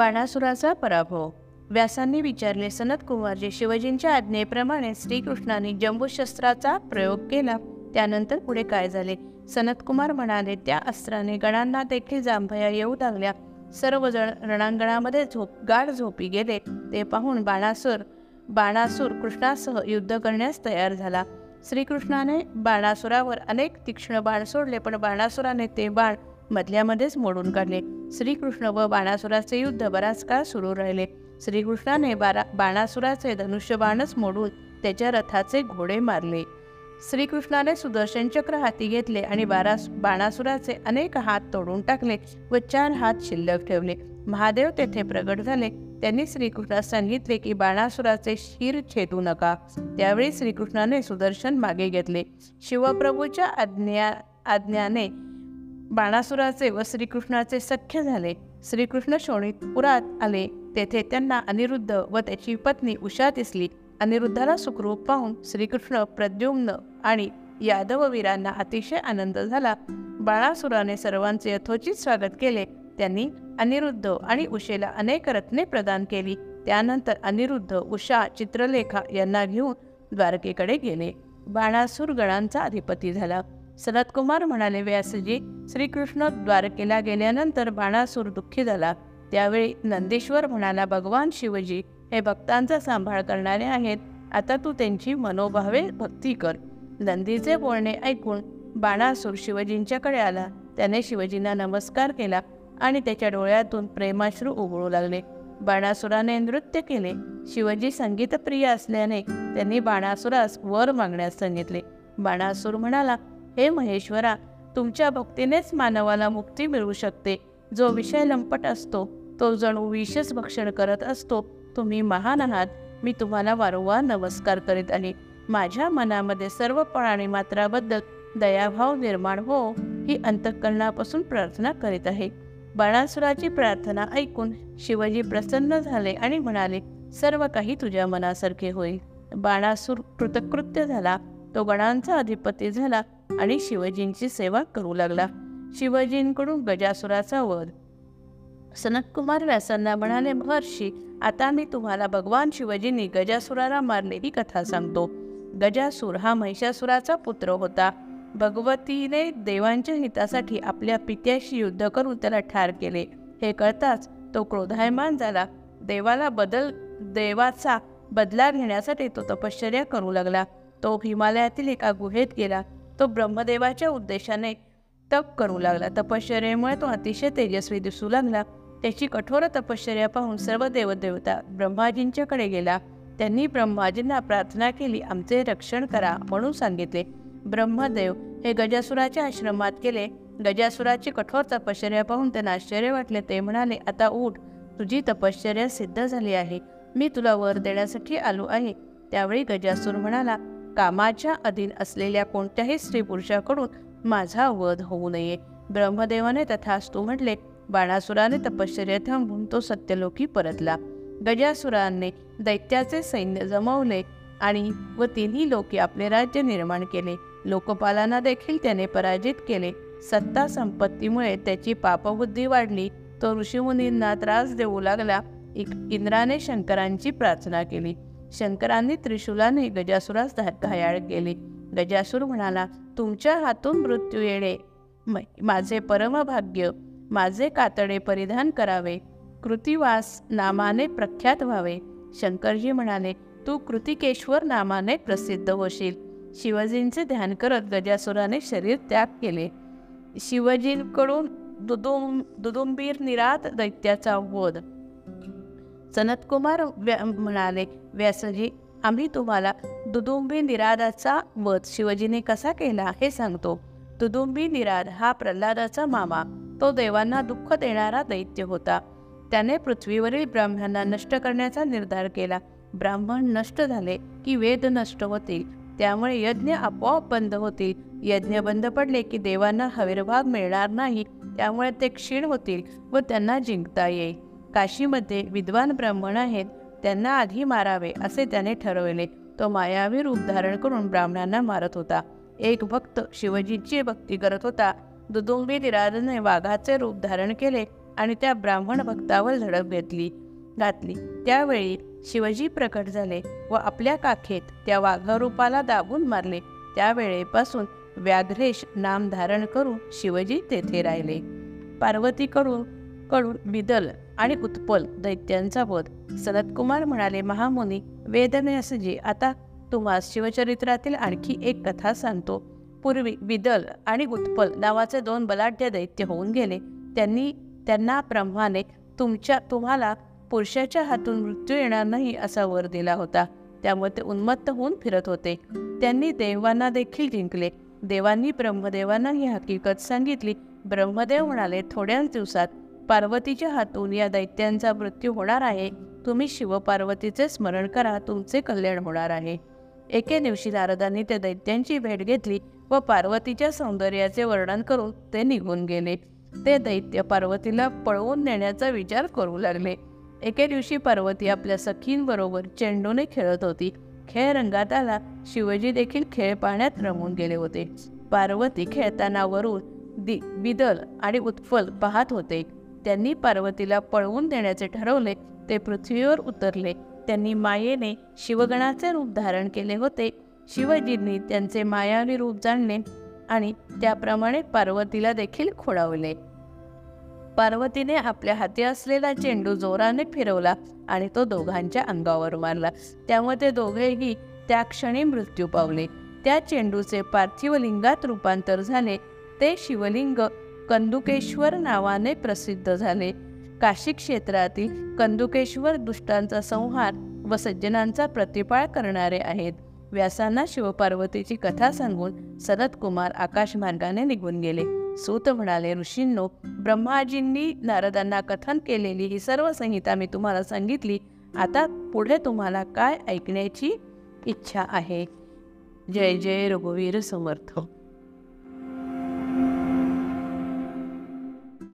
बाणासुराचा पराभव. व्यासांनी विचारले सनत कुमारजी शिवजींच्या आज्ञेप्रमाणे श्रीकृष्णाने जंबूशस्त्राचा प्रयोग केला. त्यानंतर पुढे काय झाले? सनत कुमार म्हणाले त्या अस्त्राने गणांना देखील जांभया येऊ लागल्या. सर्वजण रणांगणामध्ये झोप गाढ झोपी गेले. ते पाहून बाणासूर बाणासूर कृष्णासह युद्ध करण्यास तयार झाला. श्रीकृष्णाने बाणासुरावर अनेक तीक्ष्ण बाण सोडले पण बाणासुराने ते बाण मधल्यामध्येच मोडून काढले. श्रीकृष्ण व बाणासुराचे युद्ध बराच काळ सुरू राहिले. श्रीकृष्णाने बारा बाणासुराचे धनुष्यबाणच मोडून त्याच्या रथाचे घोडे मारले. श्रीकृष्णाने सुदर्शन चक्र हाती घेतले आणि बारा बाणासुराचे अनेक हात तोडून टाकले व चार हात शिल्लक ठेवले. महादेव तेथे प्रगट झाले. त्यांनी श्रीकृष्णास सांगितले की बाणासुराचे शिर छेदू नका. त्यावेळी श्रीकृष्णाने सुदर्शन मागे घेतले. शिवप्रभूच्या आज्ञा आज्ञाने बाणासुराचे व श्रीकृष्णाचे सख्य झाले. श्रीकृष्ण शोणितपुरात आले. तेथे त्यांना अनिरुद्ध व त्याची पत्नी उषा दिसली. अनिरुद्धाला सुखरूप पाहून श्रीकृष्ण प्रद्युम्न आणि यादववीरांना अतिशय आनंद झाला. बाणासुराने सर्वांचे यथोचित स्वागत केले. त्यांनी अनिरुद्ध आणि उषेला अनेक रत्ने प्रदान केली. त्यानंतर अनिरुद्ध उषा चित्रलेखा यांना घेऊन द्वारकेकडे गेले. बाणासूर गणांचा अधिपती झाला. सनतकुमार म्हणाले व्यासजी श्रीकृष्ण द्वारकेला गेल्यानंतर बाणासूर दुःखी झाला. त्यावेळी नंदीश्वर म्हणाला भगवान शिवजी हे भक्तांचा सांभाळ करणारे आहेत. आता तू त्यांची मनोभावे भक्ती कर. नंदीचे बोलणे ऐकून बाणासूर शिवजींच्याकडे आला. त्याने शिवजींना नमस्कार केला आणि त्याच्या डोळ्यातून प्रेमाश्रू उघळू लागले. बाणासुराने नृत्य केले. शिवजी संगीतप्रिय असल्याने त्यांनी बाणासुरास वर मागण्यास सांगितले. बाणासूर म्हणाला हे महेश्वरा तुमच्या भक्तीनेच मानवाला मुक्ती मिळू शकते. जो विषय लंपट असतो तो जणू विषच भक्षण करत असतो. तुम्ही महान आहात. मी तुम्हाला वारंवार नमस्कार करीत आले माझ्या मनामध्ये सर्व प्राणी मात्राबद्दल दयाभाव निर्माण हो ही अंतःकरणापासून प्रार्थना करीत आहे. बाणासुराची प्रार्थना ऐकून शिवजी प्रसन्न झाले आणि म्हणाले सर्व काही तुझ्या मनासारखे होईल. बाणासूर कृतकृत्य झाला. तो गणांचा अधिपती झाला. आणि शिवजींची सेवा करू लागला. शिवजींकडून गजासुराचा वध. सनतकुमार व्यासांना म्हणाले महर्षी आता मी तुम्हाला भगवान शिवजींनी गजासुराला मारले ही कथा सांगतो. गजासूर हा महिषासुराचा पुत्र होता. भगवतीने देवांच्या हितासाठी आपल्या पित्याशी युद्ध करून त्याला ठार केले. हे कळताच तो क्रोधायमान झाला. देवाला बदल देवाचा बदला घेण्यासाठी तो तपश्चर्या करू लागला. तो हिमालयातील एका गुहेत गेला. तो ब्रह्मदेवाच्या उद्देशाने तप करू लागला. तपश्चर्येमुळे तो अतिशय तेजस्वी दिसू लागला. त्याची कठोर तपश्चर्या पाहून सर्व देवदेवता ब्रह्माजींच्याकडे गेला. त्यांनी ब्रह्माजींना प्रार्थना केली आमचे रक्षण करा म्हणून सांगितले. ब्रह्मदेव हे गजासुराच्या आश्रमात गेले. गजासुराची कठोर तपश्चर्या पाहून त्यांना आश्चर्य वाटले. ते म्हणाले आता उठ तुझी तपश्चर्या सिद्ध झाली आहे. मी तुला वर देण्यासाठी आलो आहे. त्यावेळी गजासूर म्हणाला कामाच्या अधीन असलेल्या कोणत्याही स्त्री पुरुषाकडून माझा वध होऊ नये. ब्रह्मदेवाने तथास्तू म्हटले बाणासुराने तपश्चर्या थांबून तो सत्यलोकी परतला. गजासुराने दैत्याचे सैन्य जमवले आणि व तिन्ही लोकी आपले राज्य निर्माण केले. लोकपालांना देखील त्याने पराजित केले. सत्ता संपत्तीमुळे त्याची पापबुद्धी वाढली. तो ऋषीमुनींना त्रास देऊ लागला. इक- इंद्राने शंकरांची प्रार्थना केली. शंकरांनी त्रिशूलाने गजासुरास घायाळ केले. गजासूर म्हणाला तुमच्या हातून मृत्यू येणे. मै- माझे परमभाग्य माझे कातडे परिधान करावे. कृतिवास नामाने प्रख्यात व्हावे. शंकरजी म्हणाले तू कृतिकेश्वर नामाने प्रसिद्ध होशील. शिवजींचे ध्यान करत गजासुराने शरीर त्याग केले. शिवजींकडून दुदुम दुदुंबीर निरात दैत्याचा वध. सनतकुमार व्या म्हणाले व्यासजी आम्ही तुम्हाला दुदुंबी निरादाचा वध शिवजीने कसा केला हे सांगतो. दुदुंबी निराद हा प्रल्हादाचा मामा. तो देवांना दुःख देणारा दैत्य होता. त्याने पृथ्वीवरील ब्राह्मणांना नष्ट करण्याचा निर्धार केला. ब्राह्मण नष्ट झाले की वेद नष्ट होतील. त्यामुळे यज्ञ आपोआप बंद होतील. यज्ञ बंद पडले की देवांना हविर्भाग मिळणार नाही. त्यामुळे ते क्षीण होतील व त्यांना जिंकता येईल. काशीमध्ये विद्वान ब्राह्मण आहेत त्यांना आधी मारावे असे त्याने ठरवले. तो मायावी रूप धारण करून ब्राह्मणांना मारत होता. एक भक्त शिवजीची भक्ती करत होता. दुदुंबी निराधने वाघाचे रूप धारण केले आणि त्या ब्राह्मण भक्तावर झडप घेतली. घातली. त्यावेळी शिवजी प्रकट झाले व आपल्या काखेत त्या वाघरूपाला दाबून मारले. त्यावेळेपासून व्याघ्रेश नाम धारण करून शिवजी तेथे राहिले. पार्वतीकडून कडून बिदल आणि उत्पल दैत्यांचा वध. सनतकुमार म्हणाले महामुनी वेदन्यासजी आता तुम्हास शिवचरित्रातील आणखी एक कथा सांगतो. पूर्वी बिदल आणि उत्पल नावाचे दोन बलाढ्य दैत्य होऊन गेले. त्यांनी त्यांना ब्रह्माने तुमच्या तुम्हाला पुरुषाच्या हातून मृत्यू येणार नाही असा वर दिला होता. त्यामुळे ते उन्मत्त होऊन फिरत होते. त्यांनी देवांना देखील जिंकले. देवांनी ब्रह्मदेवांना ही हकीकत सांगितली. ब्रह्मदेव म्हणाले थोड्याच दिवसात पार्वतीच्या हातून या दैत्यांचा मृत्यू होणार आहे. तुम्ही शिवपार्वतीचे स्मरण करा तुमचे कल्याण होणार आहे. एके दिवशी नारदांनी त्या दैत्यांची भेट घेतली व पार्वतीच्या सौंदर्याचे वर्णन करून ते निघून गेले. ते दैत्य पार्वतीला पळवून नेण्याचा विचार करू लागले. एके दिवशी पार्वती आपल्या सखींबरोबर चेंडूने खेळत होती. खेळ रंगात आला. शिवजी देखील खेळ पाहण्यात रमून गेले होते. पार्वती खेळताना वरून दि बिदल आणि उत्फल पाहत होते. त्यांनी पार्वतीला पळवून देण्याचे ठरवले ते पृथ्वीवर उतरले. त्यांनी मायेने शिवगणाचे रूप धारण केले होते. शिवजींनी त्यांचे मायावी रूप जाणले आणि त्याप्रमाणे पार्वतीला देखील खोडावले. पार्वतीने आपल्या हाती असलेला चेंडू जोराने फिरवला आणि तो दोघांच्या अंगावर मारला. त्यामुळे ते दोघेही त्या क्षणी मृत्यू पावले. त्या चेंडूचे पार्थिव लिंगात रूपांतर झाले. ते शिवलिंग कंदुकेश्वर नावाने प्रसिद्ध झाले. काशी क्षेत्रातील कंदुकेश्वर दुष्टांचा संहार व सज्जनांचा प्रतिपाळ करणारे आहेत. व्यासांना शिवपार्वतीची कथा सांगून सनत कुमार आकाशमार्गाने निघून गेले. सूत म्हणाले ऋषींनो ब्रह्माजींनी नारदांना कथन केलेली ही सर्व संहिता मी तुम्हाला सांगितली. आता पुढे तुम्हाला काय ऐकण्याची इच्छा आहे? जय जय रघुवीर समर्थ.